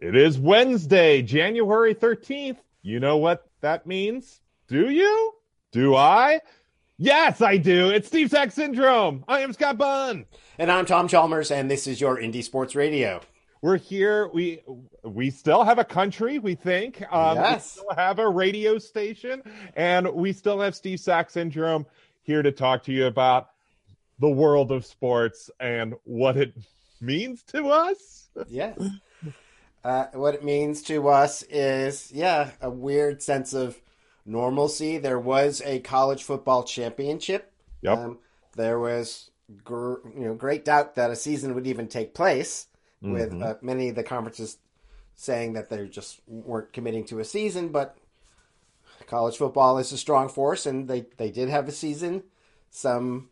It is Wednesday, January 13th. You know what that means? Do you? Do I? Yes, I do. It's Steve Sax Syndrome. I am Scott Bunn. And I'm Tom Chalmers, and this is your Indie Sports Radio. We're here. We we still have a country, we think. Um, yes. We still have a radio station, and we still have Steve Sax Syndrome here to talk to you about the world of sports and what it means to us. Yes. Uh, what it means to us is, yeah, a weird sense of normalcy. There was a college football championship. Yep. Um, there was, gr- you know, great doubt that a season would even take place, with Mhm. uh, many of the conferences saying that they just weren't committing to a season. But college football is a strong force, and they they did have a season. Some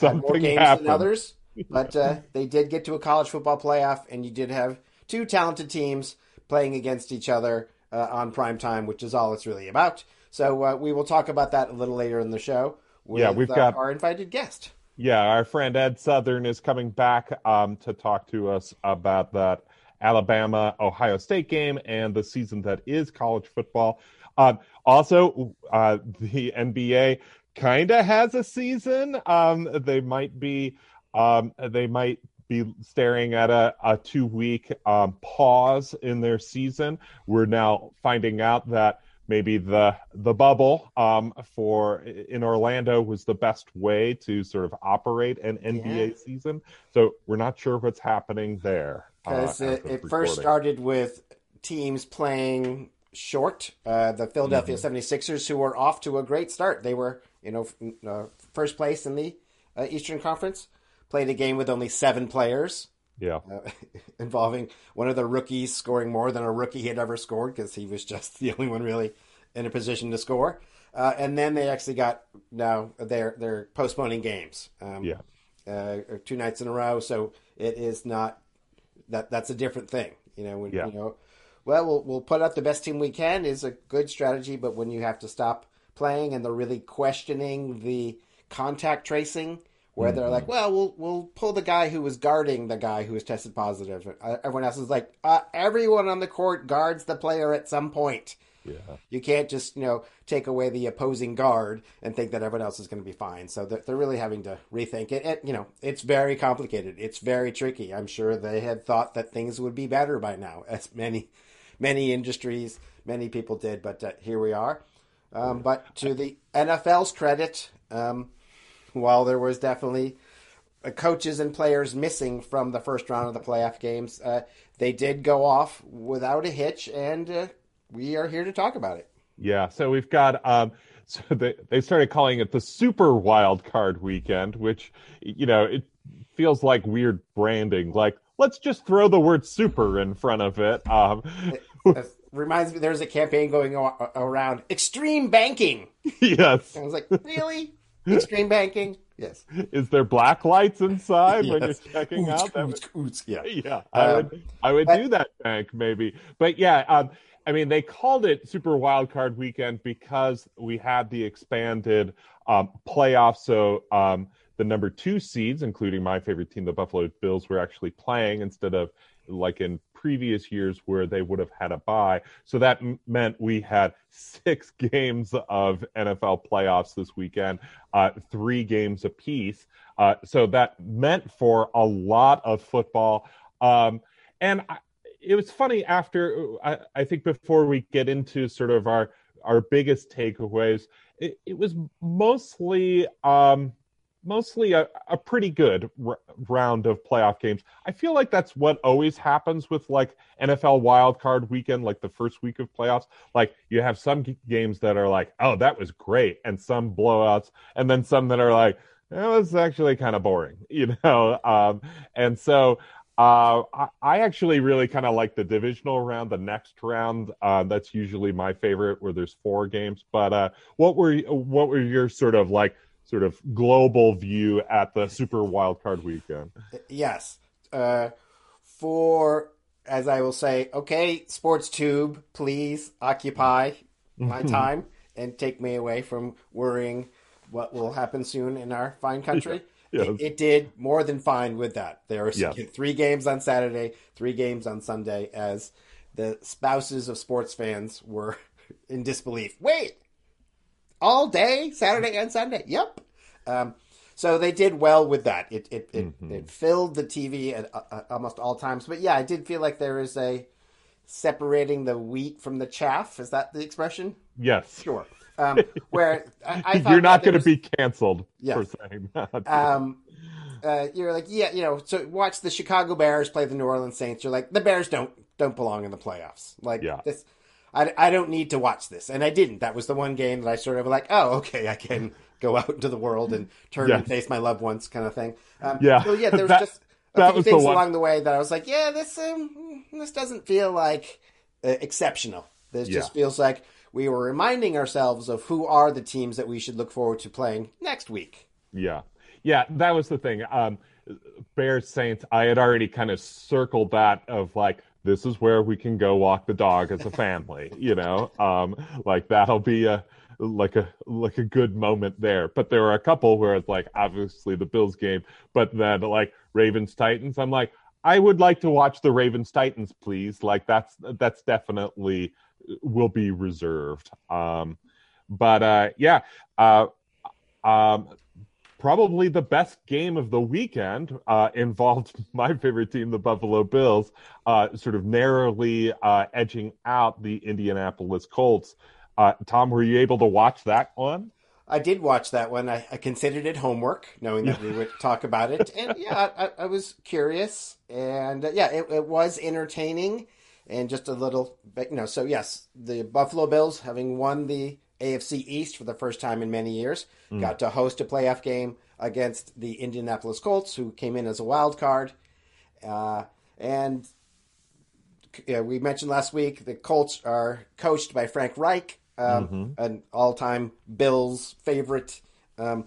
had more games happened. than others, but uh, they did get to a college football playoff, and you did have two talented teams playing against each other uh, on prime time, which is all it's really about. So uh, we will talk about that a little later in the show. With, Yeah, we've uh, got- our invited guest. Yeah, our friend Ed Southern is coming back um, to talk to us about that Alabama Ohio State game and the season that is college football. Um, also, uh, the NBA kind of has a season. Um, they might be um, they might be staring at a, a two week um, pause in their season. We're now finding out that maybe the the bubble um, for in Orlando was the best way to sort of operate an NBA Yeah. season. So we're not sure what's happening there. uh, Because as it, it first started with teams playing short. Uh, the Philadelphia Mm-hmm. 76ers, who were off to a great start. They were, you know, f- uh, first place in the uh, Eastern Conference. Played a game with only seven players. Yeah, uh, involving one of the rookies scoring more than a rookie had ever scored because he was just the only one really in a position to score. Uh, and then they actually got now they're they're postponing games. Um, yeah, uh, two nights in a row, so it is not that that's a different thing. You know, when Yeah. you know, well, we'll we'll put out the best team we can is a good strategy, but when you have to stop playing and they're really questioning the contact tracing, where they're like, well, we'll we'll pull the guy who was guarding the guy who was tested positive. Uh, Everyone else is like, uh, everyone on the court guards the player at some point. yeah. You can't just you know take away the opposing guard and think that everyone else is going to be fine. So they're, they're really having to rethink it. it. You know, it's very complicated. It's very tricky. I'm sure they had thought that things would be better by now, as many many industries, many people did. But uh, here we are. Um, but to the NFL's credit, um, while there was definitely uh, coaches and players missing from the first round of the playoff games, uh, they did go off without a hitch, and uh, we are here to talk about it. Yeah, so we've got um so they they started calling it the super wild card weekend, which you know, it feels like weird branding. Like let's just throw the word super in front of it. Um It reminds me, there's a campaign going around extreme banking. yes. I was like, really? Extreme banking? Yes. Is there black lights inside when you're Yes. checking out? That Oots, oots, yeah. yeah, I Um, would I would but- do that bank maybe. But yeah, um, I mean they called it Super Wild Card Weekend because we had the expanded um, playoffs. So um, the number two seeds, including my favorite team, the Buffalo Bills, were actually playing instead of like in previous years where they would have had a bye. So that m- meant we had six games of NFL playoffs this weekend, uh, three games apiece. Uh, so that meant for a lot of football. Um, and I, it was funny after, I, I think before we get into sort of our, our biggest takeaways, it, it was mostly, um, mostly a, a pretty good r- round of playoff games. I feel like that's what always happens with like NFL wild card weekend, like the first week of playoffs. Like you have some g- games that are like, oh, that was great, and some blowouts, and then some that are like, that was actually kind of boring, you know. Um, and so uh, I, I actually really kind of like the divisional round, the next round. Uh, that's usually my favorite, where there's four games. But uh, what were what were your sort of like sort of global view at the Super Wild Card Weekend? Yes. Uh, for, as I will say, okay, Sports Tube, please occupy my time and take me away from worrying what will happen soon in our fine country. Yes. it, it did more than fine with that. There were Yes. three games on Saturday, three games on Sunday, as the spouses of sports fans were in disbelief. Wait, all day, Saturday and Sunday? Yep. Um, so they did well with that. It it it, it filled the TV at uh, almost all times. But yeah, I did feel like there is a separating the wheat from the chaff. Is that the expression? Yes. Sure. Um, where I, I thought You're not going to be canceled Yeah. for saying that. um, uh, you're like, yeah, you know, so watch the Chicago Bears play the New Orleans Saints. You're like, the Bears don't don't belong in the playoffs. Like Yeah. this, I, I don't need to watch this, and I didn't. That was the one game that I sort of like, oh, okay, I can go out into the world and turn Yeah. and face my loved ones, kind of thing. Um, Yeah. so yeah, there was That- just a that few the things one- along the way that I was like, yeah, this um, this doesn't feel like uh, exceptional. This just feels like we were reminding ourselves of who are the teams that we should look forward to playing next week. Yeah. Yeah, that was the thing. Um Bears Saints, I had already kind of circled that of like this is where we can go walk the dog as a family, you know? Um like that'll be a like a like a good moment there. But there are a couple where it's like obviously the Bills game, but then like Ravens Titans, I'm like I would like to watch the Ravens Titans, please. Like that's that's definitely will be reserved. Um but uh yeah, uh um probably the best game of the weekend uh, involved my favorite team, the Buffalo Bills, uh, sort of narrowly uh, edging out the Indianapolis Colts. Uh, Tom, were you able to watch that one? I did watch that one. I, I considered it homework, knowing that we would talk about it. And yeah, I, I was curious, and uh, yeah, it, it was entertaining, and just a little, bit, you know. So yes, the Buffalo Bills, having won the AFC East for the first time in many years, got to host a playoff game against the Indianapolis Colts, who came in as a wild card, uh, and yeah, we mentioned last week the Colts are coached by Frank Reich, um, an all-time Bills favorite um,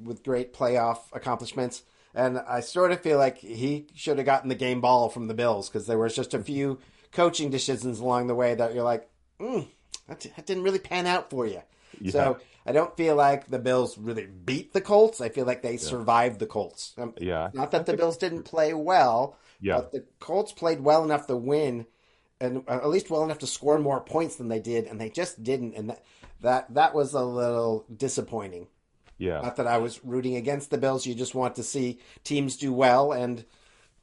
with great playoff accomplishments. And I sort of feel like he should have gotten the game ball from the Bills because there was just a few coaching decisions along the way that you're like, mm, that, that didn't really pan out for you. So I don't feel like the Bills really beat the Colts. I feel like they survived the Colts. Um, Yeah. Not that the Bills didn't play well, Yeah. but the Colts played well enough to win, and uh, at least well enough to score more points than they did, and they just didn't. And that that that was a little disappointing. Yeah. Not that I was rooting against the Bills. You just want to see teams do well, and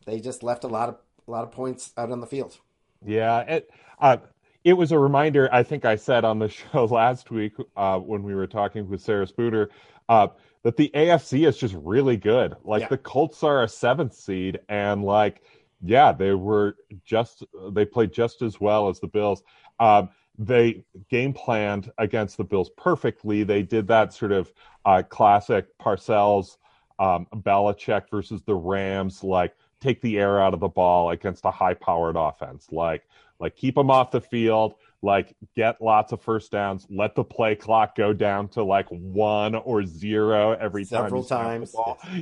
they just left a lot of a lot of points out on the field. Yeah, it uh, it was a reminder. I think I said on the show last week uh, when we were talking with Sarah Spooner uh, that the AFC is just really good. Like Yeah. the Colts are a seventh seed, and like yeah, they were just they played just as well as the Bills. Um, they game planned against the Bills perfectly. They did that sort of uh, classic Parcells, um, Belichick versus the Rams, like take the air out of the ball against a high-powered offense, like like keep them off the field, like get lots of first downs, let the play clock go down to like one or zero every time Several you times.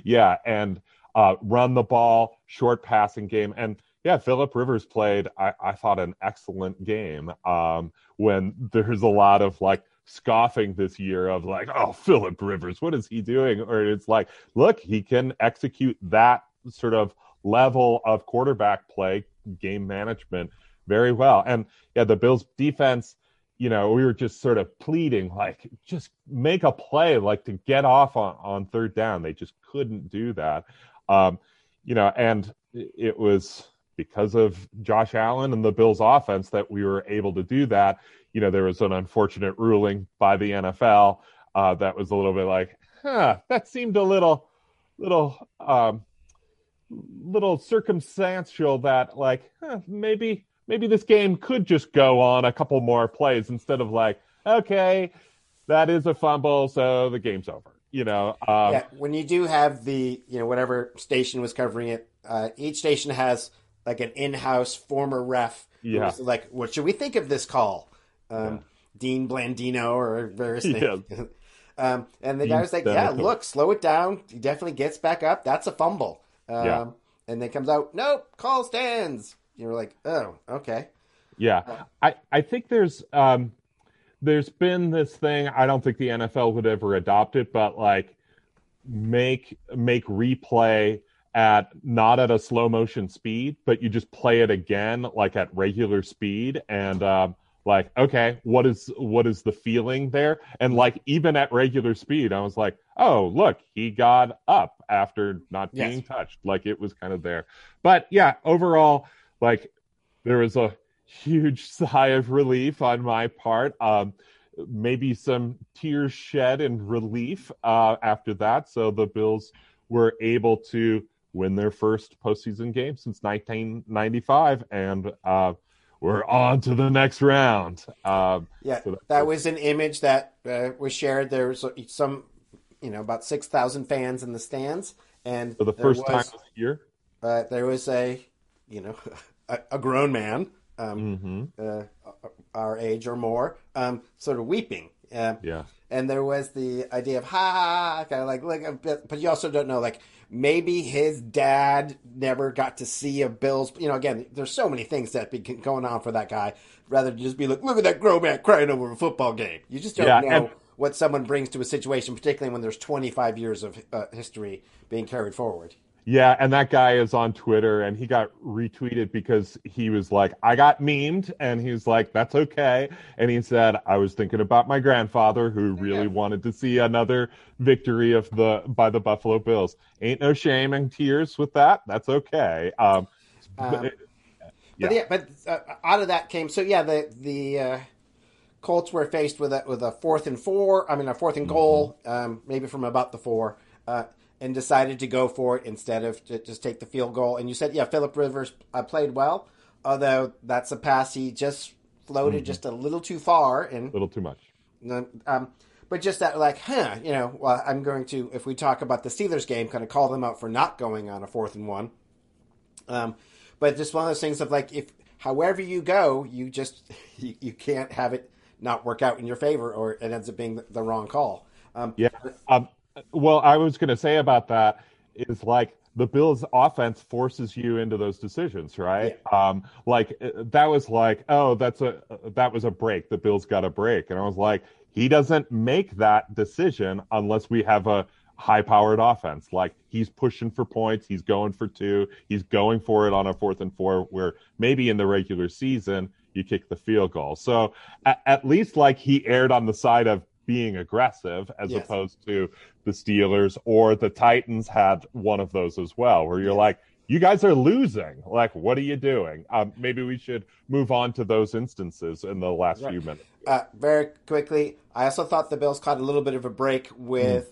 Yeah, and uh, run the ball, short passing game, and yeah, Philip Rivers played. I, I thought an excellent game. Um, when there's a lot of like scoffing this year of like, oh, Philip Rivers, what is he doing? Or it's like, look, he can execute that sort of level of quarterback play, game management very well. And yeah, the Bills defense, you know, we were just sort of pleading, like, just make a play, like to get off on, on third down. They just couldn't do that. Um, you know, and it was because of Josh Allen and the Bills offense that we were able to do that. You know, there was an unfortunate ruling by the NFL uh, that was a little bit like, huh, that seemed a little, little, um, little circumstantial that like huh, maybe maybe this game could just go on a couple more plays instead of like okay that is a fumble so the game's over you know um, yeah, when you do have the you know whatever station was covering it, uh, each station has like an in-house former ref. Yeah. like, what should we think of this call? Um, Dean Blandino or various things. um, and the Dean guy was like, yeah, look, slow it down. He definitely gets back up. That's a fumble. Um, Yeah. And then comes out, nope, call stands. You're like, oh, okay. Yeah, I I think there's um there's been this thing. I don't think the NFL would ever adopt it, but like make make replay at not at a slow motion speed, but you just play it again like at regular speed and um, like okay, what is what is the feeling there? And like even at regular speed, I was like, oh look, he got up after not being yes. touched. Like it was kind of there. But yeah, overall, like there was a huge sigh of relief on my part. Um, maybe some tears shed in relief uh, after that. So the Bills were able to win their first postseason game since 1995, and uh, we're on to the next round. Uh, yeah, so that, was an image that uh, was shared. There was some, you know, about 6,000 fans in the stands, and for the first was, time this year, uh, there was a, you know, a, a grown man. Um, mm-hmm. Uh, our age or more, um, sort of weeping. Uh, yeah. And there was the idea of ha, ha kind of like, like, but you also don't know, like, maybe his dad never got to see a Bills. You know, again, there's so many things that be going on for that guy. Rather than just be like, look at that grown man crying over a football game. You just don't yeah, know and- what someone brings to a situation, particularly when there's 25 years of uh, history being carried forward. Yeah, and that guy is on Twitter and he got retweeted because he was like, I got memed, and he's like, that's okay. And he said, I was thinking about my grandfather who really yeah. wanted to see another victory of the by the Buffalo Bills. Ain't no shame and tears with that. That's okay. Um, um but, yeah. but, yeah, but uh, out of that came so yeah, the the uh, Colts were faced with a with a fourth and four. I mean, a fourth and goal, mm-hmm. um, maybe from about the four. Uh, and decided to go for it instead of to just take the field goal. And you said, yeah, Philip Rivers uh, played well, although that's a pass he just floated mm-hmm. just a little too far and a little too much. Um, but just that, like, huh, you know, well, I'm going to, if we talk about the Steelers game, kind of call them out for not going on a fourth and one. Um, but just one of those things of like, if however you go, you just you, you can't have it not work out in your favor, or it ends up being the, the wrong call. Um, yeah. Um, well, I was going to say about that is like the Bills' offense forces you into those decisions, right? Yeah. Um, like uh, that was like, oh, that's a that was a break. The Bills got a break, and I was like, he doesn't make that decision unless we have a high-powered offense. Like he's pushing for points, he's going for two, he's going for it on a fourth and four, where maybe in the regular season you kick the field goal. So at, at least like he aired on the side of being aggressive as yes. opposed to the Steelers or the Titans had one of those as well, where you're yes. like, you guys are losing. Like, what are you doing? Um, maybe we should move on to those instances in the last right. few minutes. Uh, very quickly, I also thought the Bills caught a little bit of a break with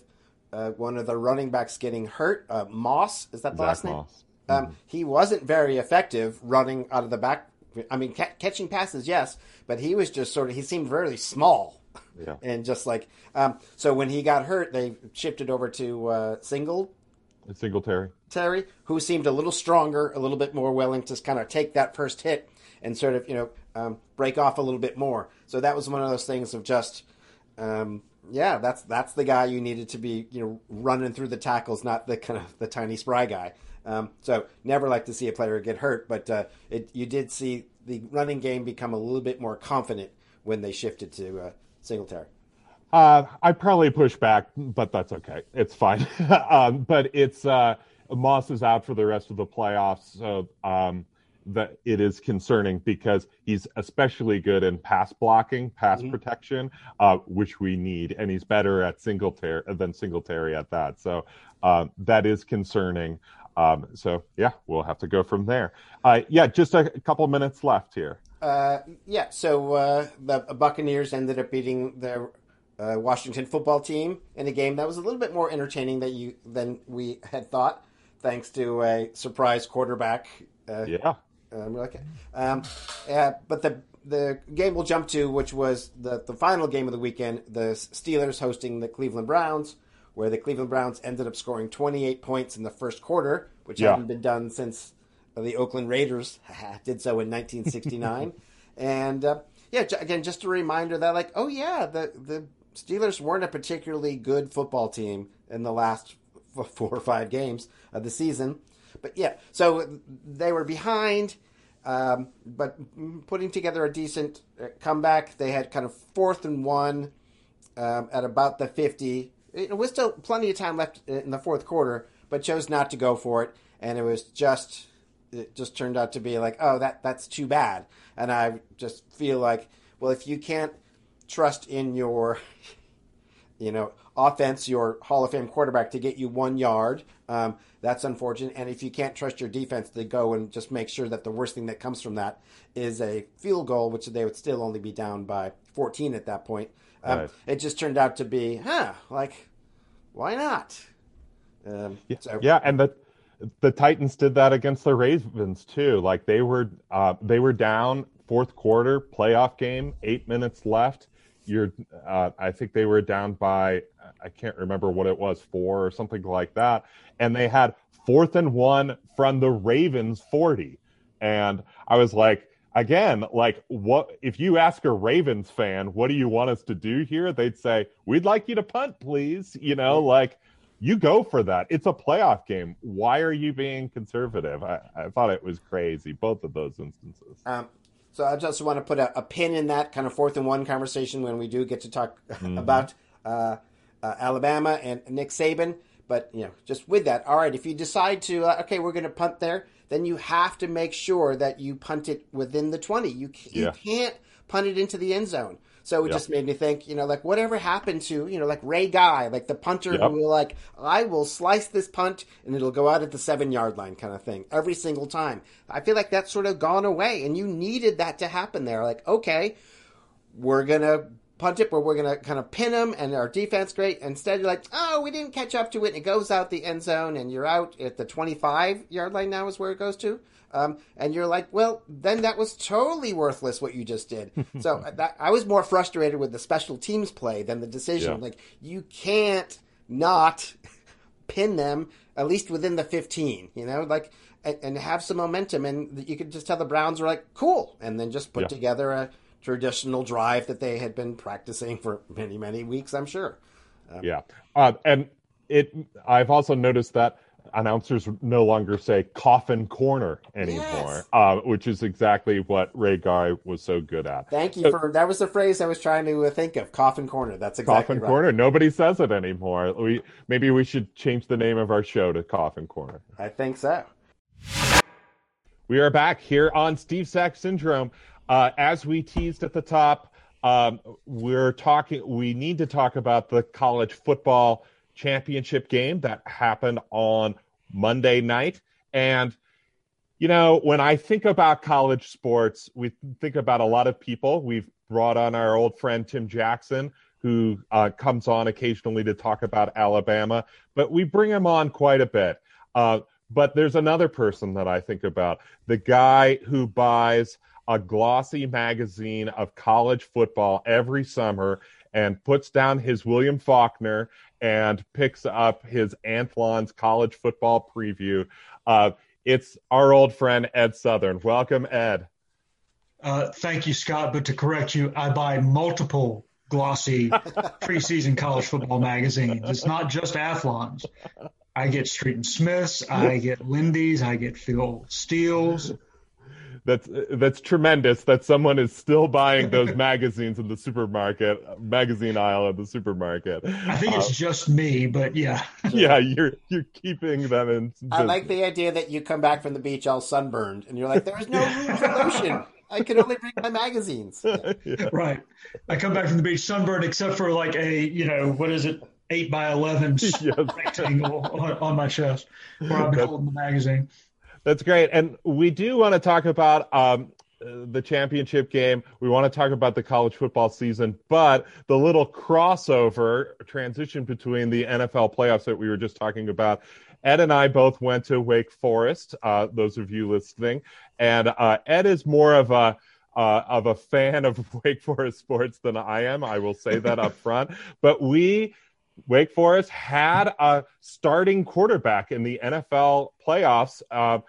mm. uh, one of the running backs getting hurt. Uh, Moss, is that the Zach last name? Moss. Um, mm. He wasn't very effective running out of the back. I mean, ca- catching passes, yes, but he was just sort of, he seemed very small yeah. And just like, um, so when he got hurt, they shifted over to uh, Single. Singletary. Terry, who seemed a little stronger, a little bit more willing to kind of take that first hit and sort of, you know, um, break off a little bit more. So that was one of those things of just, um, yeah, that's that's the guy you needed to be, you know, running through the tackles, not the kind of the tiny spry guy. Um, so never like to see a player get hurt, but uh, it, you did see the running game become a little bit more confident when they shifted to uh, Singletary? Uh, I probably push back, but that's okay. It's fine. um, but it's uh, Moss is out for the rest of the playoffs, so um, that it is concerning because he's especially good in pass blocking, pass mm-hmm. protection, uh, which we need, and he's better at Singletary than Singletary at that. So uh, that is concerning. Um, so yeah, we'll have to go from there. Uh, yeah, just a, a couple minutes left here. Uh, yeah, so uh, the Buccaneers ended up beating the uh, Washington football team in a game that was a little bit more entertaining than you than we had thought, thanks to a surprise quarterback. Uh, yeah. Um, okay. Um, but the the game we'll jump to, which was the the final game of the weekend, the Steelers hosting the Cleveland Browns, where the Cleveland Browns ended up scoring 28 points in the first quarter, which yeah. hadn't been done since the Oakland Raiders did so in 1969. and uh, yeah, again, just a reminder that like, oh yeah, the the Steelers weren't a particularly good football team in the last four or five games of the season. But yeah, so they were behind, um, but putting together a decent uh, comeback. They had kind of fourth and one um, at about the 50 it was still plenty of time left in the fourth quarter, but chose not to go for it, and it was just it just turned out to be like, oh, that that's too bad. And I just feel like, well, if you can't trust in your, you know, offense, your Hall of Fame quarterback to get you one yard, um, that's unfortunate. And if you can't trust your defense to go and just make sure that the worst thing that comes from that is a field goal, which they would still only be down by 14 at that point, um, right. it just turned out to be, huh, like, why not? Um, yeah, so. yeah, and the the Titans did that against the Ravens too. Like they were uh, they were down fourth quarter playoff game, eight minutes left. You're uh, I think they were down by I can't remember what it was four or something like that, and they had fourth and one from the Ravens forty, and I was like. Again, like what if you ask a Ravens fan, what do you want us to do here? They'd say, "We'd like you to punt, please." You know, like you go for that. It's a playoff game. Why are you being conservative? I, I thought it was crazy, both of those instances. Um, so I just want to put a, a, pin in that kind of fourth and one conversation when we do get to talk mm-hmm. about uh, uh, Alabama and Nick Saban. But you know, just with that, all right. If you decide to, uh, okay, we're going to punt there, then you have to make sure that you punt it within the twenty. You you yeah. can't punt it into the end zone. So it just made me think, you know, like whatever happened to, you know, like Ray Guy, like the punter yep. who like, I will slice this punt and it'll go out at the seven yard line kind of thing every single time. I feel like that's sort of gone away and you needed that to happen there. Like, okay, we're going to punt it, but we're going to kind of pin them and our defense great. Instead, you're like, oh, we didn't catch up to it. And it goes out the end zone and you're out at the 25 yard line now is where it goes to. Um, and you're like, well, then that was totally worthless what you just did. so uh, that, I was more frustrated with the special teams play than the decision. Yeah. Like, you can't not pin them at least within the 15, you know, like, and, and, have some momentum. And you could just tell the Browns were like, cool. And then just put yeah. together a traditional drive that they had been practicing for many, many weeks, I'm sure. Um, yeah. Uh, and it, I've also noticed that announcers no longer say coffin corner anymore, yes. uh, which is exactly what Ray Guy was so good at. Thank you so, for that was the phrase I was trying to uh, think of. Coffin corner. That's exactly coffin right. corner. Nobody says it anymore. We maybe we should change the name of our show to Coffin Corner. I think so. We are back here on Steve Sax Syndrome. Uh, as we teased at the top, um, we're talking. We need to talk about the college football championship game that happened on Monday night. And, you know, when I think about college sports, we think about a lot of people. We've brought on our old friend Tim Jackson, who uh, comes on occasionally to talk about Alabama, but we bring him on quite a bit. Uh, but there's another person that I think about the guy who buys a glossy magazine of college football every summer and puts down his William Faulkner and picks up his Athlon's college football preview. Uh, it's our old friend Ed Southern. Welcome, Ed. Uh, thank you, Scott. But to correct you, I buy multiple glossy preseason college football magazines. It's not just Athlons. I get Street and Smiths, I get Lindy's, I get Phil Steele's, that's that's tremendous that someone is still buying those magazines in the supermarket magazine aisle of the supermarket i think it's uh, just me but yeah yeah you're you're keeping them in business. i like the idea that you come back from the beach all sunburned and you're like there's no room for lotion I can only bring my magazines. Yeah. Right. I come back from the beach sunburned, except for like a, you know, what is it, eight by eleven yes. rectangle on, on, my chest where I'm holding the magazine. That's great. And we do want to talk about um, the championship game. We want to talk about the college football season, but the little crossover transition between the NFL playoffs that we were just talking about. Ed and I both went to Wake Forest. Uh, those of you listening, and uh, Ed is more of a uh, of a fan of Wake Forest sports than I am. I will say that up front. But we Wake Forest had a starting quarterback in the NFL playoffs. Uh,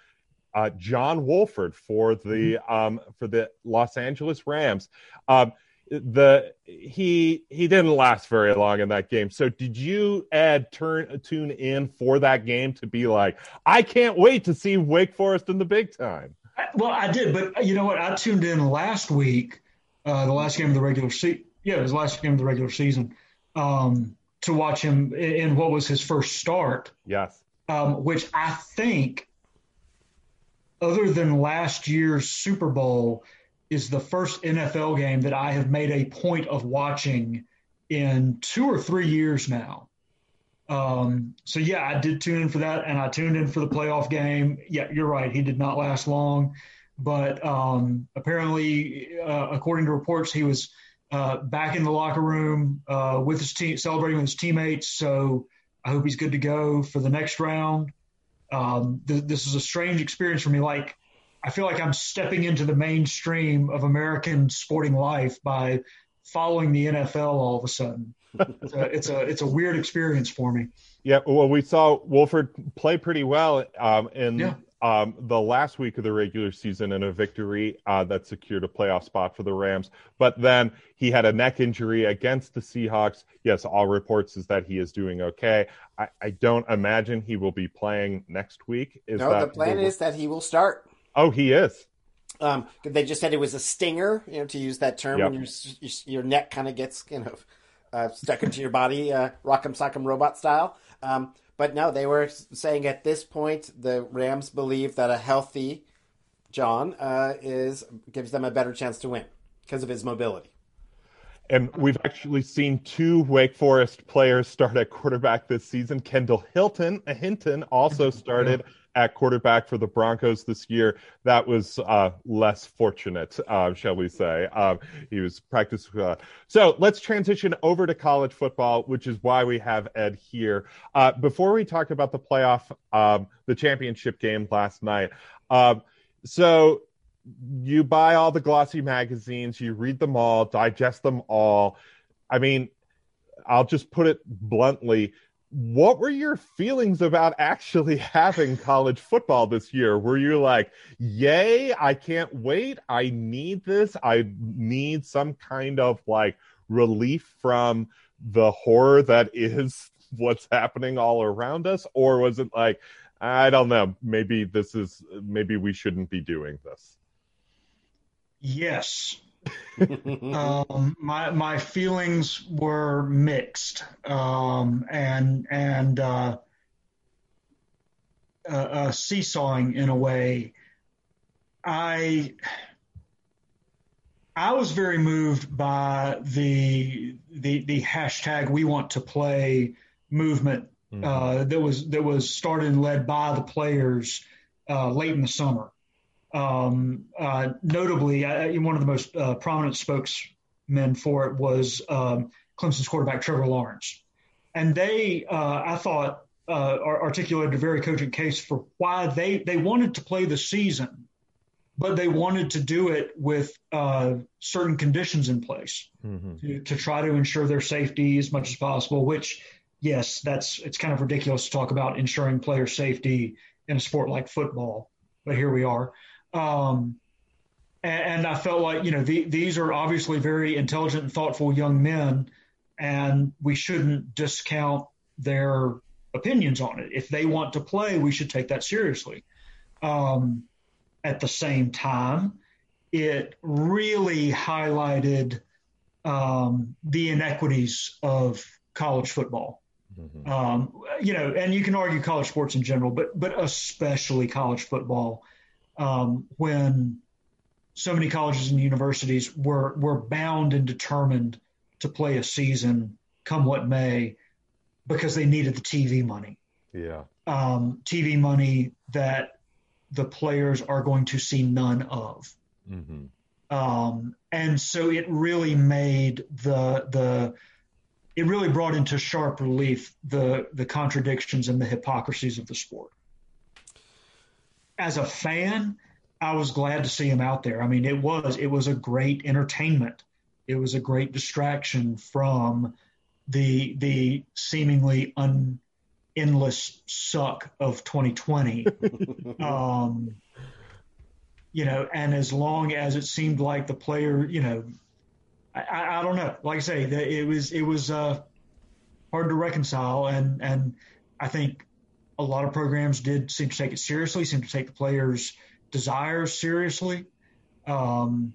uh, John Wolford for the mm-hmm. um, for the Los Angeles Rams. Um, the he he didn't last very long in that game. So did you Ed turn tune in for that game to be like, I can't wait to see Wake Forest in the big time? Well, I did, but you know what? I tuned in last week, uh, the last game of the regular season. Yeah, it was the last game of the regular season. Um, to watch him in what was his first start. Yes. Um, which I think, other than last year's Super Bowl, is the first NFL game that I have made a point of watching in two or three years now. Um, so yeah, I did tune in for that, and I tuned in for the playoff game. Yeah, you're right; he did not last long, but um, apparently, uh, according to reports, he was uh, back in the locker room uh, with his team, celebrating with his teammates. So I hope he's good to go for the next round. Um, th- this is a strange experience for me. Like I feel like I'm stepping into the mainstream of American sporting life by following the NFL all of a sudden. it's, a, it's a it's a weird experience for me. Yeah, well, we saw Wolford play pretty well um, in yeah. Um, the last week of the regular season in a victory uh, that secured a playoff spot for the Rams. But then he had a neck injury against the Seahawks. Yes, all reports is that he is doing okay. I, I don't imagine he will be playing next week. Is no, the plan is that he will start. Oh, he is. Um, they just said it was a stinger, you know, to use that term yep. when your your neck kind of gets you know uh, stuck into your body, uh, rock'em sock'em robot style. Um, but no, they were saying at this point the Rams believe that a healthy John uh, is gives them a better chance to win because of his mobility. And we've actually seen two Wake Forest players start at quarterback this season. Kendall Hilton, Hinton also started at quarterback for the Broncos this year. That was uh, less fortunate, uh, shall we say. Um, he was practice. Uh, so let's transition over to college football, which is why we have Ed here. Uh, before we talk about the playoff, um, the championship game last night. Um, so you buy all the glossy magazines, you read them all, digest them all. I mean, I'll just put it bluntly what were your feelings about actually having college football this year? Were you like, yay, I can't wait. I need this. I need some kind of like relief from the horror that is what's happening all around us? Or was it like, I don't know, maybe this is, maybe we shouldn't be doing this? Yes um, my my feelings were mixed, um, and and uh, uh, uh, seesawing in a way. I I was very moved by the the the hashtag We Want to Play movement mm-hmm. uh, that was that was started and led by the players uh, late in the summer. Um, uh, notably, uh, one of the most uh, prominent spokesmen for it was um, Clemson's quarterback Trevor Lawrence, and they, uh, I thought, uh, articulated a very cogent case for why they they wanted to play the season, but they wanted to do it with uh, certain conditions in place mm-hmm. to, to try to ensure their safety as much as possible. Which, yes, that's it's kind of ridiculous to talk about ensuring player safety in a sport like football, but here we are. Um, and, and, I felt like, you know, the, these are obviously very intelligent and thoughtful young men, and we shouldn't discount their opinions on it. If they want to play, we should take that seriously. Um, at the same time, it really highlighted um, the inequities of college football. Mm-hmm. Um, you know, and you can argue college sports in general, but but especially college football um, when so many colleges and universities were were bound and determined to play a season, come what may, because they needed the TV money. Yeah. Um, TV money that the players are going to see none of. Mm-hmm. Um, and so it really made the the it really brought into sharp relief the the contradictions and the hypocrisies of the sport as a fan, I was glad to see him out there. I mean, it was it was a great entertainment. It was a great distraction from the the seemingly un endless suck of 2020. um, you know, and as long as it seemed like the player, you know, I, I don't know. Like I say, it was it was uh, hard to reconcile, and and I think a lot of programs did seem to take it seriously, seem to take the players' desires seriously. Um,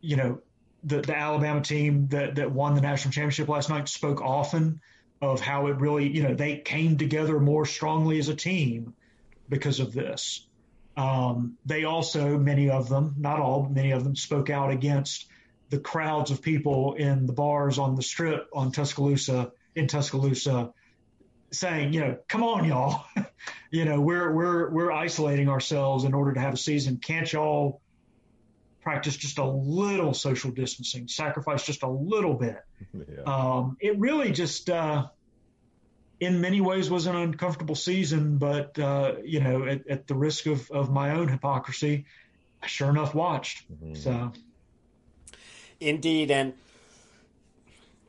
you know, the, the Alabama team that, that won the national championship last night spoke often of how it really, you know, they came together more strongly as a team because of this. Um, they also, many of them, not all, but many of them spoke out against the crowds of people in the bars on the strip on Tuscaloosa, in Tuscaloosa, saying, you know, come on, y'all, you know, we're we're we're isolating ourselves in order to have a season. Can't y'all practice just a little social distancing, sacrifice just a little bit? Yeah. Um, it really just. Uh, in many ways was an uncomfortable season, but uh, you know, at, at, the risk of, of my own hypocrisy, I sure enough watched. Mm-hmm. So, indeed, and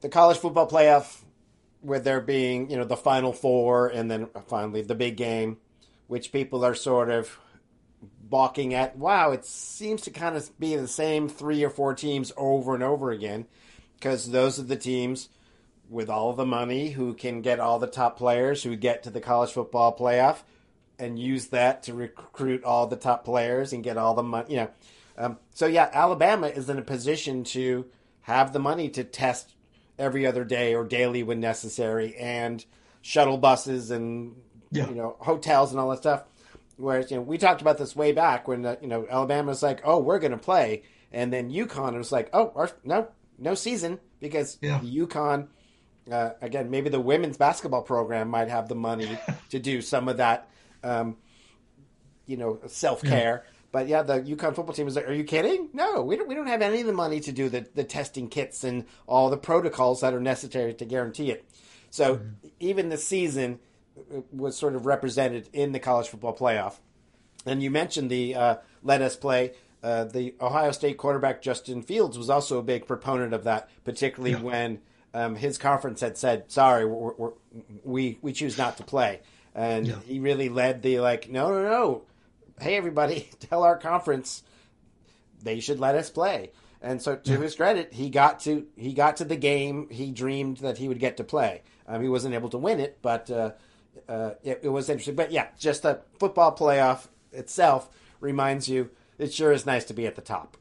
the college football playoff, with there being you know the final four, and then finally the big game, which people are sort of balking at. Wow, it seems to kind of be the same three or four teams over and over again, because those are the teams with all the money who can get all the top players who get to the college football playoff and use that to recruit all the top players and get all the money. You know, um, so yeah, Alabama is in a position to have the money to test every other day or daily when necessary, and shuttle buses and yeah. you know hotels and all that stuff. Whereas you know we talked about this way back when uh, you know Alabama was like, oh, we're going to play, and then UConn was like, oh, our, no, no season because yeah. UConn uh, again, maybe the women's basketball program might have the money to do some of that, um, you know, self care. Yeah. But yeah, the UConn football team is like, "Are you kidding? No, we don't. We don't have any of the money to do the, the testing kits and all the protocols that are necessary to guarantee it." So mm-hmm. even the season uh, was sort of represented in the college football playoff. And you mentioned the uh, "Let Us Play." Uh, the Ohio State quarterback Justin Fields was also a big proponent of that, particularly yeah. when um, his conference had said, "Sorry, we're, we're, we we choose not to play," and yeah. he really led the like, "No, no, no! Hey, everybody, tell our conference they should let us play." And so, to yeah. his credit, he got to he got to the game he dreamed that he would get to play. Um, he wasn't able to win it, but uh, uh, it, it was interesting. But yeah, just the football playoff itself reminds you it sure is nice to be at the top.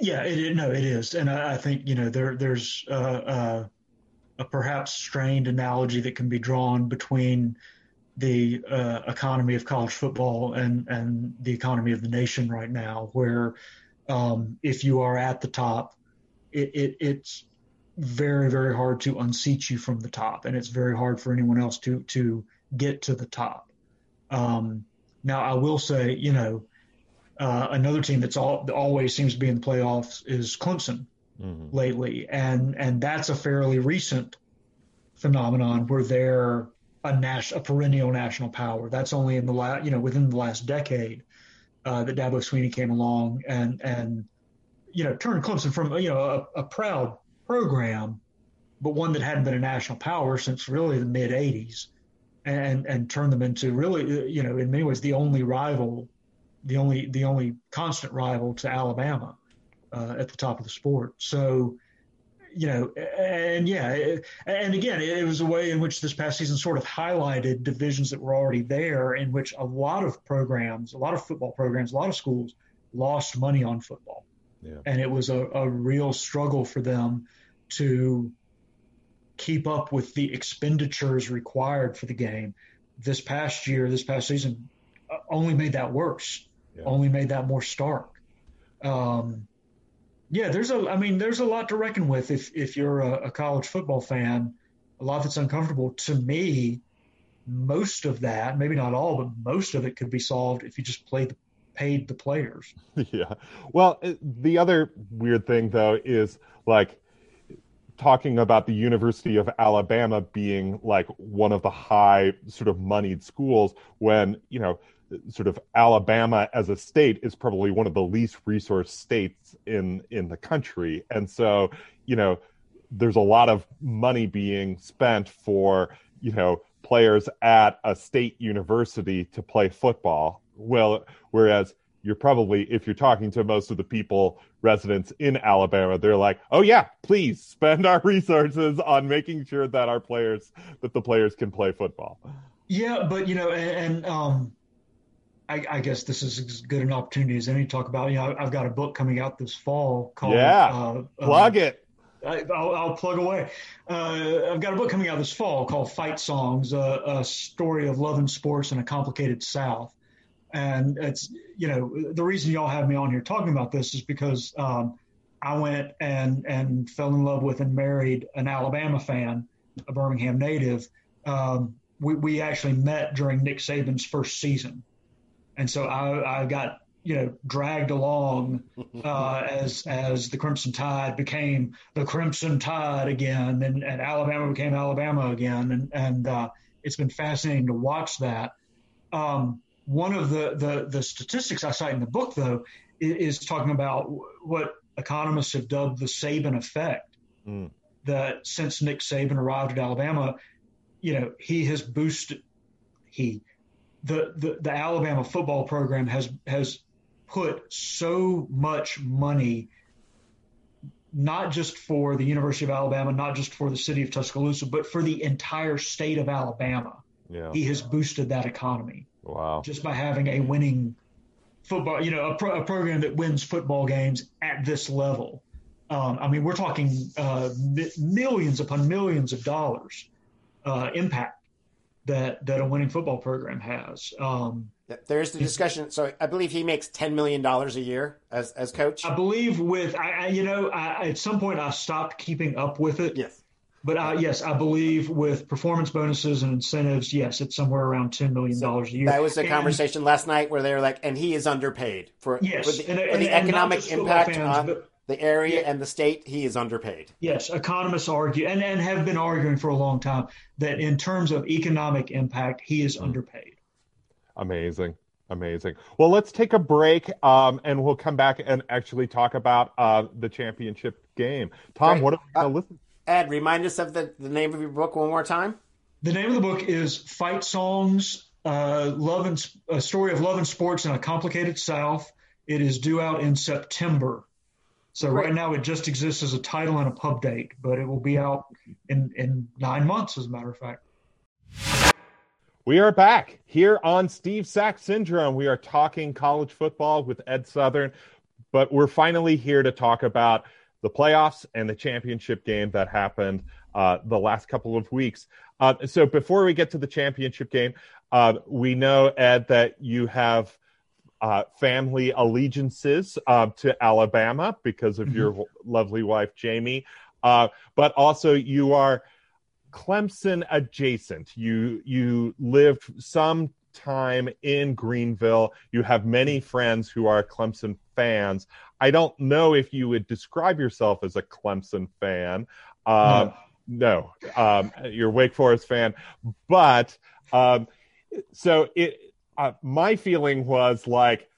Yeah, it, no, it is, and I, I think you know there there's uh, uh, a perhaps strained analogy that can be drawn between the uh, economy of college football and and the economy of the nation right now, where um, if you are at the top, it, it, it's very very hard to unseat you from the top, and it's very hard for anyone else to to get to the top. Um, now, I will say, you know uh, another team that's all, always seems to be in the playoffs is Clemson mm-hmm. lately, and and that's a fairly recent phenomenon where they're a nas- a perennial national power. That's only in the last you know within the last decade uh, that Dabo Swinney came along and and you know turned Clemson from you know a, a proud program, but one that hadn't been a national power since really the mid '80s, and and turned them into really you know in many ways the only rival the only the only constant rival to Alabama uh, at the top of the sport. So, you know, and yeah, it, and again, it was a way in which this past season sort of highlighted divisions that were already there, in which a lot of programs, a lot of football programs, a lot of schools lost money on football, yeah. and it was a, a real struggle for them to keep up with the expenditures required for the game. This past year, this past season, uh, only made that worse yeah. only made that more stark. Um, yeah, there's a, I mean, there's a lot to reckon with if, if you're a, a college football fan, a lot that's uncomfortable. To me, most of that, maybe not all, but most of it could be solved if you just played the, paid the players. Yeah. Well, the other weird thing though is like talking about the University of Alabama being like one of the high sort of moneyed schools when, you know, sort of Alabama as a state is probably one of the least resource states in in the country, and so you know there's a lot of money being spent for you know players at a state university to play football. Well, whereas you're probably if you're talking to most of the people residents in Alabama, they're like, "Oh yeah, please spend our resources on making sure that our players that the players can play football." Yeah, but you know, and, and um, I, I, guess this is as good an opportunity as any to talk about. You know, I've got a book coming out this fall called "Yeah, uh, Plug uh, it." I, will plug away. Uh, I've got a book coming out this fall called Fight Songs, uh, a story of love and sports in a complicated South. And it's, you know, the reason y'all have me on here talking about this is because um, I went and, and fell in love with and married an Alabama fan, a Birmingham native. Um, we, we actually met during Nick Saban's first season. And so I, I got you know dragged along uh, as as the Crimson Tide became the Crimson Tide again, and, and Alabama became Alabama again, and and uh, it's been fascinating to watch that. Um, one of the, the the statistics I cite in the book, though, is, is talking about what economists have dubbed the Saban effect. Mm. That since Nick Saban arrived at Alabama, you know he has boosted he the, the, the Alabama football program has has put so much money, not just for the University of Alabama, not just for the city of Tuscaloosa, but for the entire state of Alabama. Yeah. He has boosted that economy. Wow. Just by having a winning football, you know, a, pro, a program that wins football games at this level. Um, I mean, we're talking uh, millions upon millions of dollars uh, impact that that a winning football program has. Um, there's the discussion. So I believe he makes ten million dollars a year as as coach. I believe with I, I you know I, at some point I stopped keeping up with it. Yes. But uh, yes, I believe with performance bonuses and incentives, yes, it's somewhere around ten million dollars a year. That was a and, conversation last night where they were like, and he is underpaid for, yes, for the, and, for the and, economic impact fans, on. But, the area yeah. and the state, he is underpaid. Yes, economists argue and, and have been arguing for a long time that in terms of economic impact, he is mm. underpaid. Amazing. Amazing. Well, let's take a break um, and we'll come back and actually talk about uh, the championship game. Tom, what are we uh, listen Ed, remind us of the, the name of your book one more time. The name of the book is Fight Songs uh, Love and A Story of Love and Sports in a Complicated South. It is due out in September. So right now it just exists as a title and a pub date, but it will be out in, in nine months, as a matter of fact. We are back here on Steve Sax Syndrome. We are talking college football with Ed Southern, but we're finally here to talk about the playoffs and the championship game that happened uh, the last couple of weeks. Uh, so before we get to the championship game, uh, we know, Ed, that you have uh, family allegiances uh, to Alabama because of mm-hmm. your lovely wife, Jamie. Uh, but also, you are Clemson adjacent. You you lived some time in Greenville. You have many friends who are Clemson fans. I don't know if you would describe yourself as a Clemson fan. Uh, no, no. Um, you're a Wake Forest fan, but um, so it uh, my feeling was like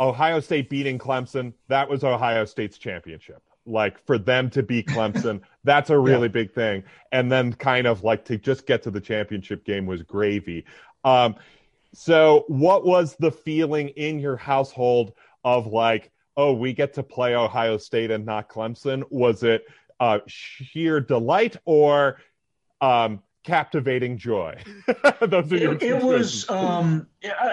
Ohio State beating Clemson. That was Ohio State's championship. Like for them to beat Clemson, that's a really yeah. big thing. And then kind of like to just get to the championship game was gravy. Um, so what was the feeling in your household of like, oh, we get to play Ohio State and not Clemson? Was it uh, sheer delight or um, captivating joy. Those are your. It, it was um,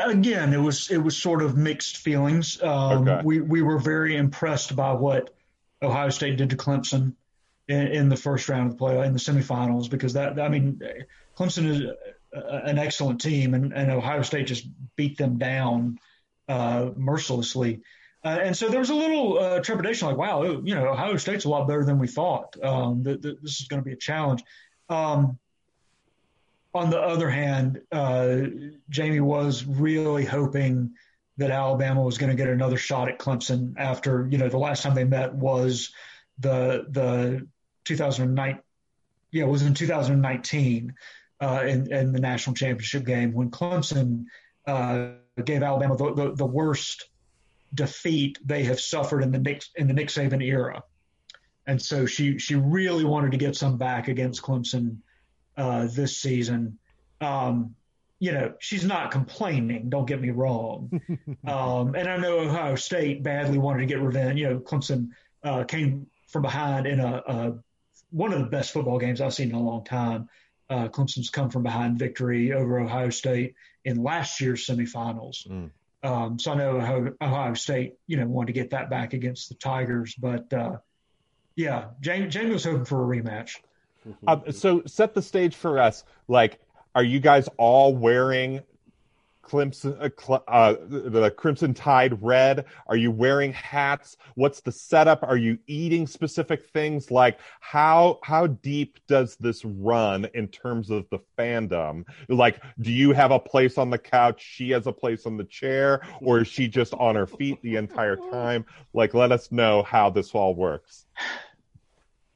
again. It was it was sort of mixed feelings. Um, okay. We we were very impressed by what Ohio State did to Clemson in, in the first round of the play in the semifinals because that I mean Clemson is an excellent team and, and Ohio State just beat them down uh, mercilessly. Uh, and so there was a little uh, trepidation, like, wow, you know, Ohio State's a lot better than we thought. Um, th- th- this is going to be a challenge. Um, on the other hand, uh, Jamie was really hoping that Alabama was going to get another shot at Clemson after you know the last time they met was the the 2009 yeah it was in 2019 uh, in, in the national championship game when Clemson uh, gave Alabama the, the, the, worst defeat they have suffered in the Nick in the Nick Saban era, and so she she really wanted to get some back against Clemson uh, this season. Um, you know, she's not complaining. Don't get me wrong. um, and I know Ohio State badly wanted to get revenge. You know, Clemson uh, came from behind in a, a, one of the best football games I've seen in a long time. Uh, Clemson's come from behind victory over Ohio State in last year's semifinals. Mm. Um, so I know Ohio, Ohio, State, you know, wanted to get that back against the Tigers, but uh, Yeah, Jamie, Jamie was hoping for a rematch. Um, so set the stage for us. Like, are you guys all wearing Clemson, uh, cl- uh, the Crimson Tide red? Are you wearing hats? What's the setup? Are you eating specific things? Like how how deep does this run in terms of the fandom? Like, do you have a place on the couch? She has a place on the chair, or is she just on her feet the entire time? Like, let us know how this all works.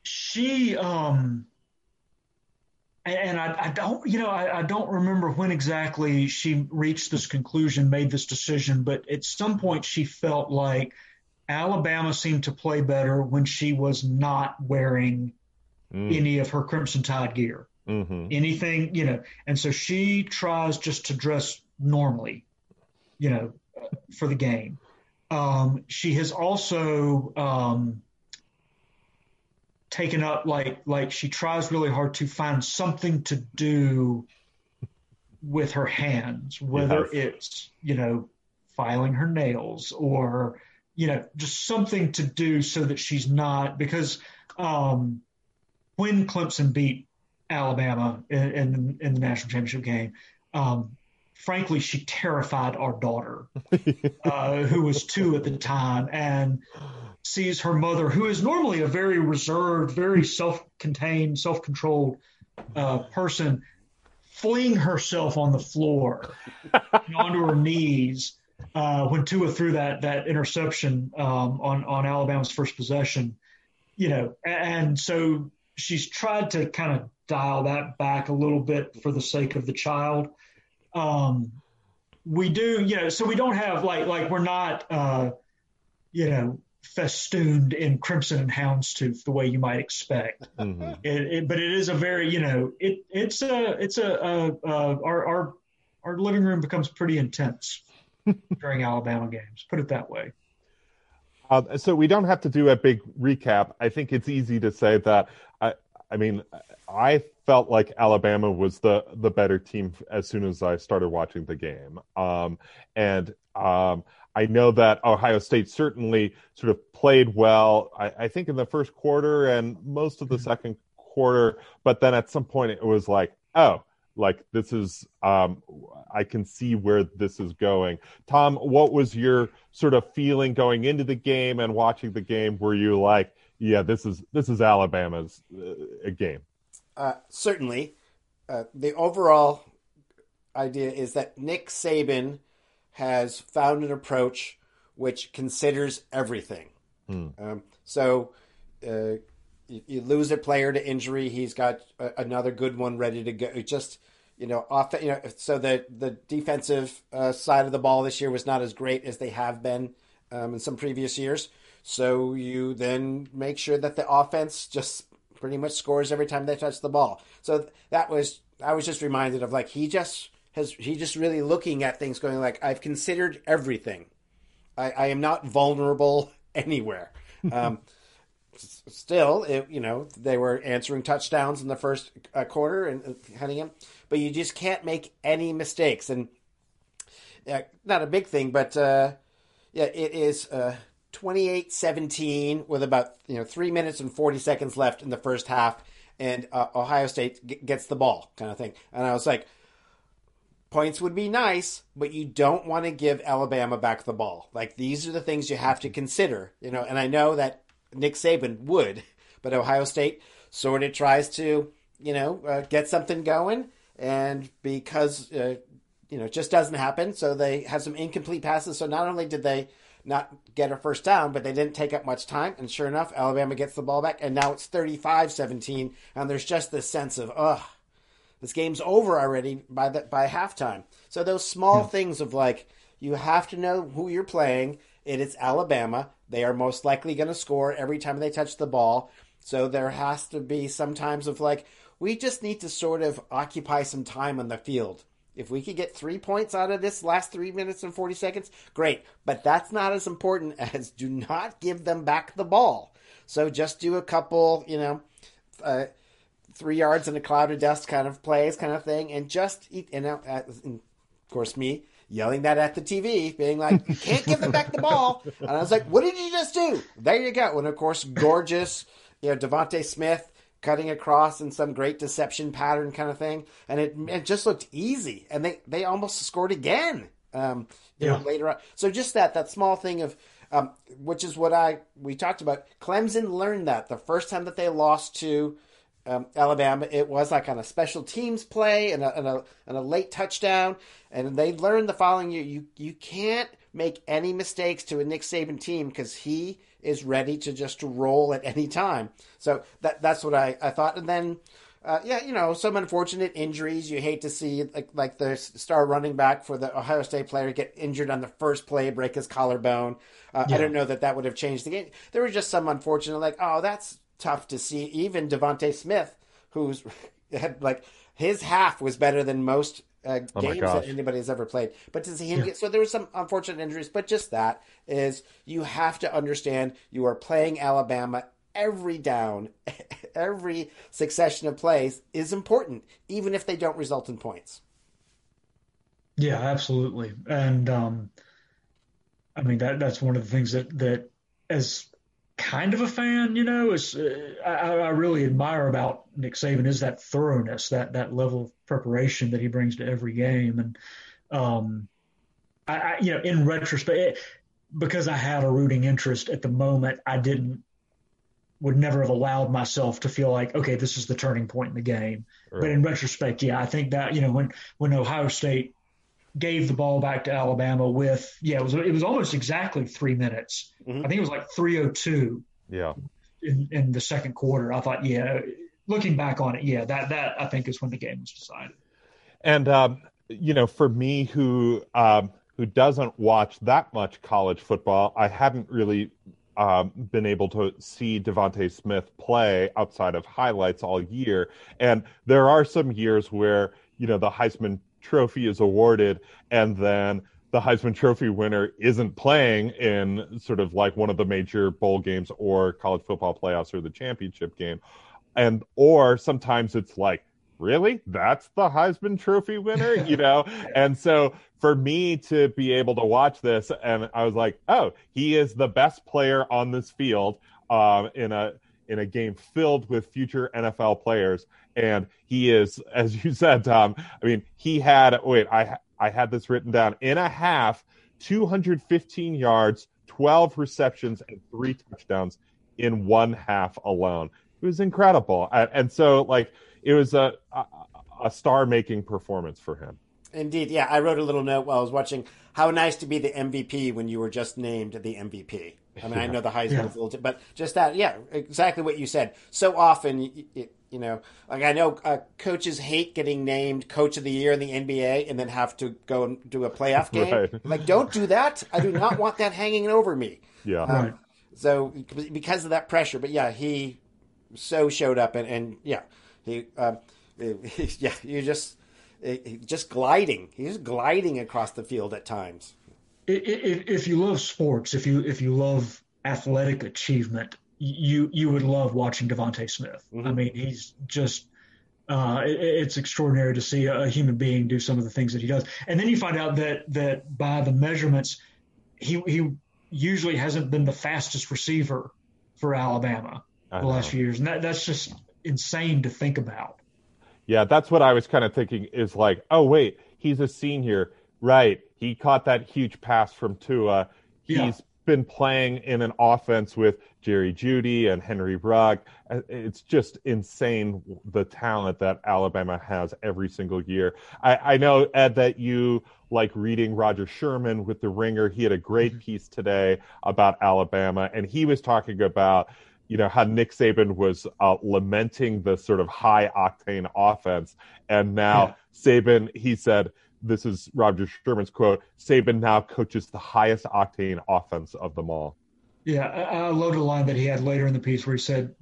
She um and I, I, don't, you know, I, I, don't remember when exactly she reached this conclusion, made this decision, but at some point she felt like Alabama seemed to play better when she was not wearing mm. any of her Crimson Tide gear, mm-hmm. anything, you know, and so she tries just to dress normally, you know, for the game. Um, she has also, um, taken up like like she tries really hard to find something to do with her hands, whether yes. it's you know filing her nails or you know just something to do so that she's not because um, when Clemson beat Alabama in, in, in the national championship game. Um, frankly, she terrified our daughter, uh, who was two at the time, and sees her mother, who is normally a very reserved, very self-contained, self-controlled uh, person, fling herself on the floor onto her knees uh, when Tua threw that that interception um, on on Alabama's first possession. You know, and so she's tried to kind of dial that back a little bit for the sake of the child. Um, we do, you know, so we don't have like like we're not, uh, you know, festooned in crimson and houndstooth the way you might expect. Mm-hmm. It, it, but it is a very, you know, it it's a it's a, a, a our our our living room becomes pretty intense during Alabama games. Put it that way. Uh, so we don't have to do a big recap. I think it's easy to say that. I I mean, I felt like Alabama was the the better team as soon as I started watching the game. Um, and um, I know that Ohio State certainly sort of played well, I, I, think in the first quarter and most of the mm-hmm. second quarter, but then at some point it was like, oh, like this is um, I can see where this is going. Tom, what was your sort of feeling going into the game and watching the game? Were you like, yeah, this is this is Alabama's uh, game? Uh, certainly, uh, the overall idea is that Nick Saban has found an approach which considers everything. Hmm. Um, so uh, you, you, lose a player to injury, he's got a, another good one ready to go. Just you know, off. You know, so the the defensive uh, side of the ball this year was not as great as they have been um, in some previous years. So you then make sure that the offense just pretty much scores every time they touch the ball. So that was I was just reminded of like he just has he just really looking at things going like I've considered everything. I, I am not vulnerable anywhere. Um, still, it, you know, they were answering touchdowns in the first uh, quarter and uh, hunting him, but you just can't make any mistakes. And uh, not a big thing, but uh, yeah, it is 28-17 uh, with about you know three minutes and forty seconds left in the first half, and uh, Ohio State g- gets the ball, kind of thing. And I was like, points would be nice, but you don't want to give Alabama back the ball. Like these are the things you have to consider, you know. And I know that Nick Saban would, but Ohio State sort of tries to, you know, uh, get something going, and because uh, you know, it just doesn't happen. So they have some incomplete passes. So not only did they not get a first down, but they didn't take up much time. And sure enough, Alabama gets the ball back, and now it's 35 17. And there's just this sense of, ugh, this game's over already by the, by halftime. So those small yeah. things of like you have to know who you're playing. It is Alabama. They are most likely going to score every time they touch the ball. So there has to be sometimes of like we just need to sort of occupy some time on the field. If we could get three points out of this last three minutes and 40 seconds, great. But that's not as important as do not give them back the ball. So just do a couple, you know, uh, three yards in a cloud of dust kind of plays, kind of thing, and just eat. And, uh, and of course, me yelling that at the TV, being like, "You can't give them back the ball." And I was like, "What did you just do?" There you go. And of course, gorgeous you know DeVonta Smith cutting across in some great deception pattern kind of thing, and it it just looked easy, and they they almost scored again. Um, you yeah. know, later on. So just that that small thing of um, which is what I we talked about. Clemson learned that the first time that they lost to um, Alabama, it was like on a special teams play and a, and a, and a late touchdown, and they learned the following year you you can't make any mistakes to a Nick Saban team because he is ready to just roll at any time. So that that's what I, I thought, and then. Uh, yeah, you know, some unfortunate injuries. You hate to see like like the star running back for the Ohio State player get injured on the first play, break his collarbone. Uh, yeah. I don't know that that would have changed the game. There were just some unfortunate, like, oh, that's tough to see. Even DeVonta Smith, who's had like his half was better than most uh, oh games that anybody has ever played. But to see him yeah. get so there was some unfortunate injuries, but just that is you have to understand you are playing Alabama every down, every succession of plays is important, even if they don't result in points. Yeah, absolutely, and um, I mean that that's one of the things that that as kind of a fan, you know, is uh, I, I, really admire about Nick Saban is that thoroughness, that that level of preparation that he brings to every game, and um, I, I you know, in retrospect, it, because I had a rooting interest at the moment, I didn't would never have allowed myself to feel like okay, this is the turning point in the game. Right. But in retrospect, yeah, I think that you know when when Ohio State gave the ball back to Alabama with yeah, it was it was almost exactly three minutes. Mm-hmm. I think it was like three oh two. Yeah. In, in the second quarter, I thought, yeah, looking back on it, yeah, that that I think is when the game was decided. And um, you know, for me, who um, who doesn't watch that much college football, I hadn't really um, been able to see DeVonta Smith play outside of highlights all year. And there are some years where you know the Heisman Trophy is awarded, and then the Heisman Trophy winner isn't playing in sort of like one of the major bowl games or college football playoffs or the championship game. And or sometimes it's like, really? That's the Heisman Trophy winner, you know? and so for me to be able to watch this and I was like, oh, he is the best player on this field um, in a in a game filled with future NFL players and he is, as you said, Tom. I mean, he had wait, I I had this written down in a half, 215 yards, 12 receptions, and three touchdowns in one half alone. It was incredible, and, so like it was a a, a star-making performance for him. Indeed, yeah. I wrote a little note while I was watching. How nice to be the MVP when you were just named the MVP. I mean, I know the Heisman yeah. is a little, but just that, yeah, exactly what you said. So often, it, you know, like I know uh, coaches hate getting named Coach of the Year in the NBA and then have to go and do a playoff game. Right. Like, don't do that. I do not want that hanging over me. Yeah. Um, right. So because of that pressure, but yeah, he so showed up and, and yeah, he, um, yeah, you just just gliding. He's gliding across the field at times. If, if you love sports, if you if you love athletic achievement, you you would love watching DeVonta Smith. Mm-hmm. I mean, he's just uh, it, it's extraordinary to see a, human being do some of the things that he does. And then you find out that that by the measurements, he he usually hasn't been the fastest receiver for Alabama the last few years, and that, that's just insane to think about. Yeah, that's what I was kind of thinking. Is like, oh wait, he's a senior, right? He caught that huge pass from Tua. He's yeah been playing in an offense with Jerry Jeudy and Henry Rugg. Uh, it's just insane the talent that Alabama has every single year. I, I know, Ed, that you like reading Roger Sherman with The Ringer. He had a great mm-hmm. piece today about Alabama, and he was talking about you know how Nick Saban was uh, lamenting the sort of high octane offense, and now yeah. Saban, he said this is Roger Sherman's quote Saban now coaches the highest octane offense of them all. Yeah, I, I love the line that he had later in the piece where he said,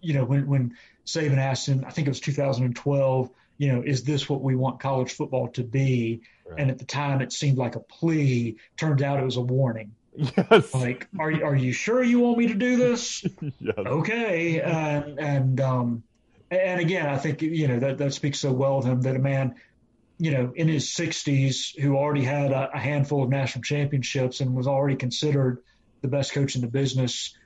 you know, when, when Saban asked him, I think it was 2012, you know, is this what we want college football to be? Right. And at the time, it seemed like a plea. Turns out it was a warning. Yes. Like, are you are you sure you want me to do this? yes. Okay. And and um, and again, I think you know that that speaks so well of him that a man you know, in his 60s, who already had a, a, handful of national championships and was already considered the best coach in the business,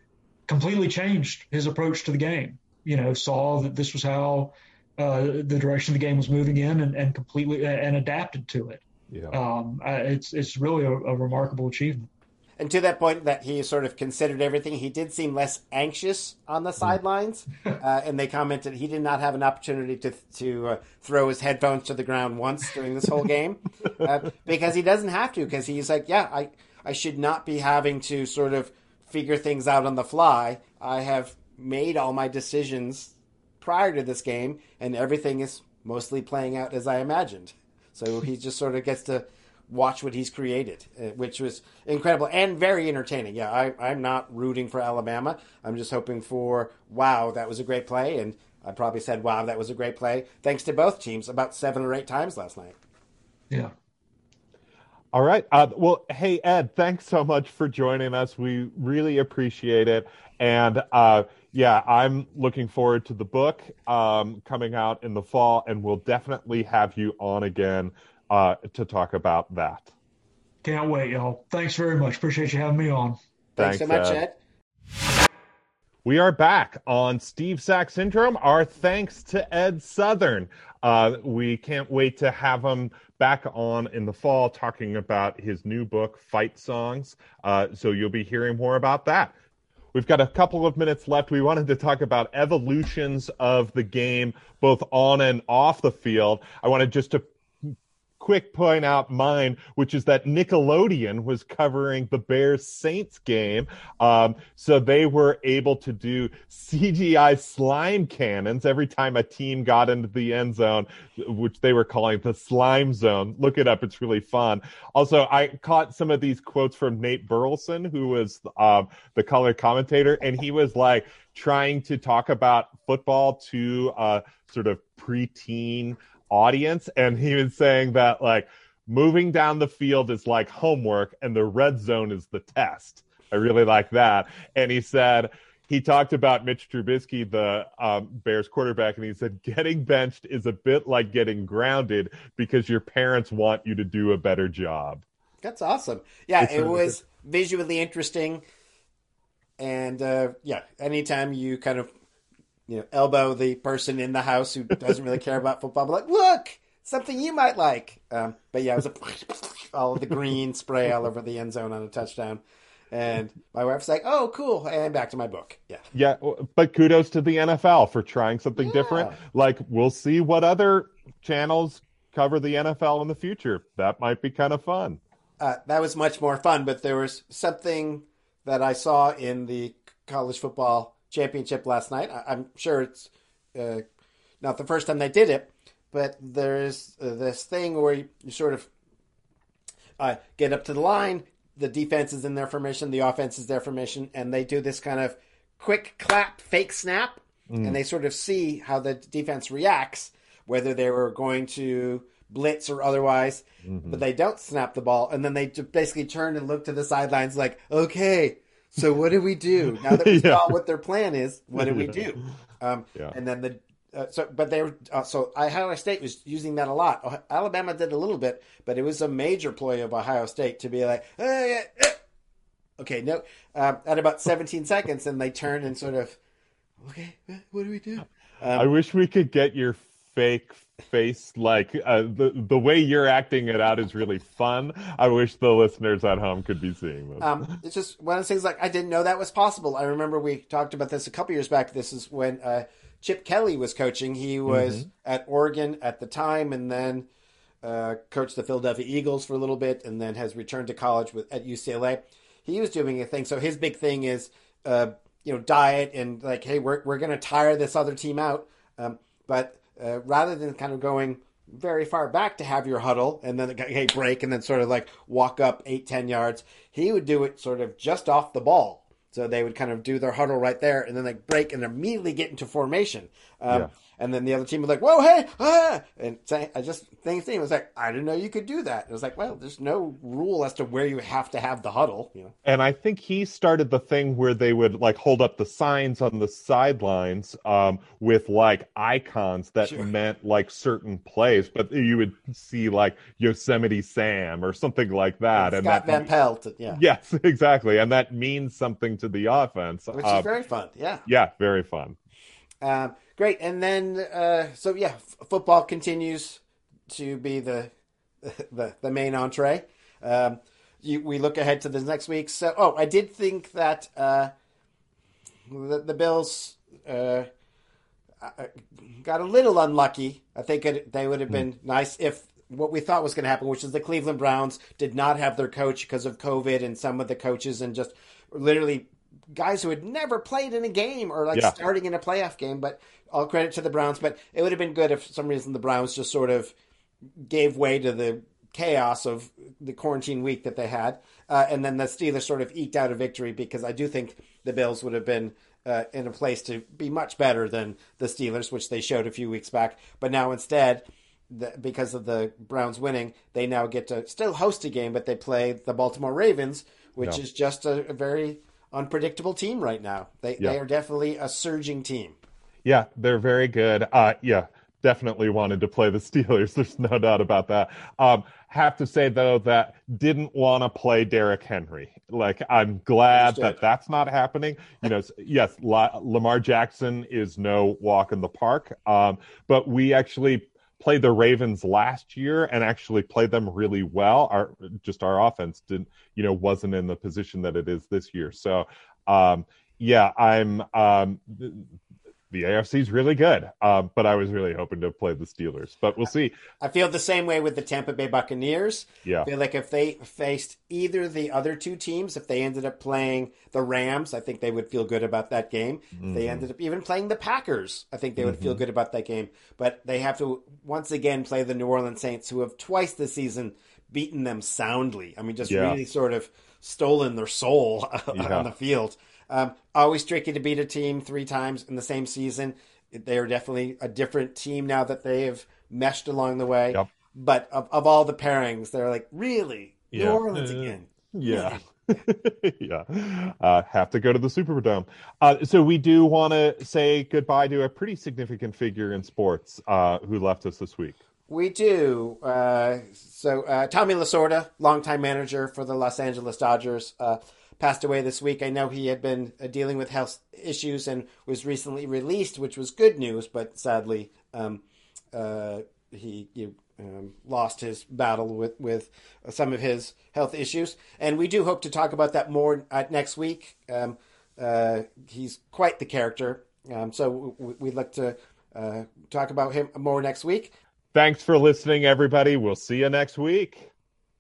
completely changed his approach to the game. You know, saw that this was how uh, the direction the game was moving in, and, and completely and adapted to it. Yeah. Um, it's it's really a, a remarkable achievement. And to that point, that he sort of considered everything, he did seem less anxious on the mm. sidelines. uh, and they commented he did not have an opportunity to to uh, throw his headphones to the ground once during this whole game uh, because he doesn't have to. Because he's like, yeah, I I should not be having to sort of figure things out on the fly. I have made all my decisions prior to this game, and everything is mostly playing out as I imagined. So he just sort of gets to watch what he's created, uh, which was incredible and very entertaining. Yeah, I, I'm not rooting for Alabama. I'm just hoping for, wow, that was a great play. And I probably said, wow, that was a great play, thanks to both teams about seven or eight times last night. Yeah. All right. Uh, well, hey, Ed, thanks so much for joining us. We really appreciate it. And uh, yeah, I'm looking forward to the book um, coming out in the fall, and we'll definitely have you on again uh, to talk about that. Can't wait, y'all. Thanks very much. Appreciate you having me on. Thanks, Thanks so much, Ed. Ed. We are back on Steve Sax Syndrome. Our thanks to Ed Southern. Uh, we can't wait to have him back on in the fall talking about his new book, Fight Songs. Uh, so you'll be hearing more about that. We've got a couple of minutes left. We wanted to talk about evolutions of the game, both on and off the field. I wanted just to quick point out mine, which is that Nickelodeon was covering the Bears Saints game. Um, so they were able to do CGI slime cannons every time a team got into the end zone, which they were calling the slime zone. Look it up. It's really fun. Also, I caught some of these quotes from Nate Burleson, who was um, the color commentator, and he was like, trying to talk about football to uh, sort of preteen audience and he was saying that like moving down the field is like homework and the red zone is the test. I really like that. And he said he talked about Mitch Trubisky, the um, Bears quarterback, and he said getting benched is a bit like getting grounded because your parents want you to do a better job. That's awesome. Yeah, it's it was visually interesting, and uh, yeah, anytime you kind of you know, elbow the person in the house who doesn't really care about football. But like, look, something you might like. Um, but yeah, it was a, all of the green spray all over the end zone on a touchdown. And my wife's like, "Oh, cool!" And back to my book. Yeah, yeah. But kudos to the NFL for trying something yeah. different. Like, we'll see what other channels cover the NFL in the future. That might be kind of fun. Uh, that was much more fun. But there was something that I saw in the college football championship last night. I, am sure it's uh, not the first time they did it, but there's uh, this thing where you, you sort of uh, get up to the line. The defense is in their formation, the offense is their formation, and they do this kind of quick clap, fake snap, mm. and they sort of see how the defense reacts, whether they were going to blitz or otherwise, mm-hmm. but they don't snap the ball, and then they basically turn and look to the sidelines like, okay, so what do we do now that we yeah. saw what their plan is? What do we do? Um, yeah. And then the uh, so, but they were uh, so Ohio State was using that a lot. Alabama did a little bit, but it was a major ploy of Ohio State to be like, eh, eh. okay, no, uh, at about 17 seconds, and they turn and sort of, okay, what do we do? Um, I wish we could get your fake face like uh, the the way you're acting it out is really fun. I wish the listeners at home could be seeing this. Um, it's just one of those things like I didn't know that was possible. I remember we talked about this a couple years back. This is when uh, Chip Kelly was coaching. He was mm-hmm. at Oregon at the time, and then uh, coached the Philadelphia Eagles for a little bit, and then has returned to college with at UCLA. He was doing a thing. So his big thing is, uh, you know, diet and like, hey, we're we're going to tire this other team out, um, but uh, rather than kind of going very far back to have your huddle and then hey break and then sort of like walk up eight ten yards he would do it sort of just off the ball so they would kind of do their huddle right there and then like break and immediately get into formation um, yeah. And then the other team was like, "Whoa, hey, ah!" And I just thing thing was like, "I didn't know you could do that." It was like, "Well, there's no rule as to where you have to have the huddle." You know. And I think he started the thing where they would like hold up the signs on the sidelines um, with like icons that sure. meant like certain plays, but you would see like Yosemite Sam or something like that, and, and Scott that Van Pelt, yeah, yes, exactly, and that means something to the offense, which um, is very fun. Yeah, yeah, very fun. Um, great, and then uh, so yeah, f- football continues to be the the, the main entree. Um, you, we look ahead to the next week. So, oh, I did think that uh, the, the Bills uh, uh got a little unlucky. I think it, they would have been mm. nice if what we thought was going to happen, which is the Cleveland Browns did not have their coach because of COVID, and some of the coaches and just literally guys who had never played in a game or like yeah. starting in a playoff game. But all credit to the Browns. But it would have been good if for some reason the Browns just sort of gave way to the chaos of the quarantine week that they had, uh, and then the Steelers sort of eked out a victory because I do think the Bills would have been. Uh, in a place to be much better than the Steelers, which they showed a few weeks back. But now instead, the, because of the Browns winning, they now get to still host a game, but they play the Baltimore Ravens, which is just a, a, very unpredictable team right now. They they are definitely a surging team. Yeah, they're very good. Uh, yeah, definitely wanted to play the Steelers. There's no doubt about that. Um, have to say though that didn't want to play Derrick Henry. Like I'm glad that that's not happening. You know, yes, La- Lamar Jackson is no walk in the park. Um, but we actually played the Ravens last year and actually played them really well. Our just our offense didn't, you know, wasn't in the position that it is this year. So, um, yeah, I'm um, the AFC is really good, uh, but I was really hoping to play the Steelers. But we'll see. I feel the same way with the Tampa Bay Buccaneers. Yeah, I feel like if they faced either the other two teams, if they ended up playing the Rams, I think they would feel good about that game. Mm-hmm. If they ended up even playing the Packers, I think they would mm-hmm. feel good about that game. But they have to once again play the New Orleans Saints, who have twice this season beaten them soundly. I mean, just yeah. really sort of stolen their soul yeah. on the field. Um, always tricky to beat a team three times in the same season. They are definitely a different team now that they have meshed along the way. Yep. But of, of all the pairings, they're like, really? Yeah. New Orleans uh, again? Yeah. yeah. Uh, have to go to the Superdome. Uh, so we do want to say goodbye to a pretty significant figure in sports uh, who left us this week. We do. Uh, so uh, Tommy Lasorda, longtime manager for the Los Angeles Dodgers, uh, passed away this week. I know he had been uh, dealing with health issues and was recently released, which was good news, but sadly, um, uh, he you, um, lost his battle with, with some of his health issues. And we do hope to talk about that more uh, next week. Um, uh, he's quite the character. Um, so we'd like to uh, talk about him more next week. Thanks for listening, everybody. We'll see you next week.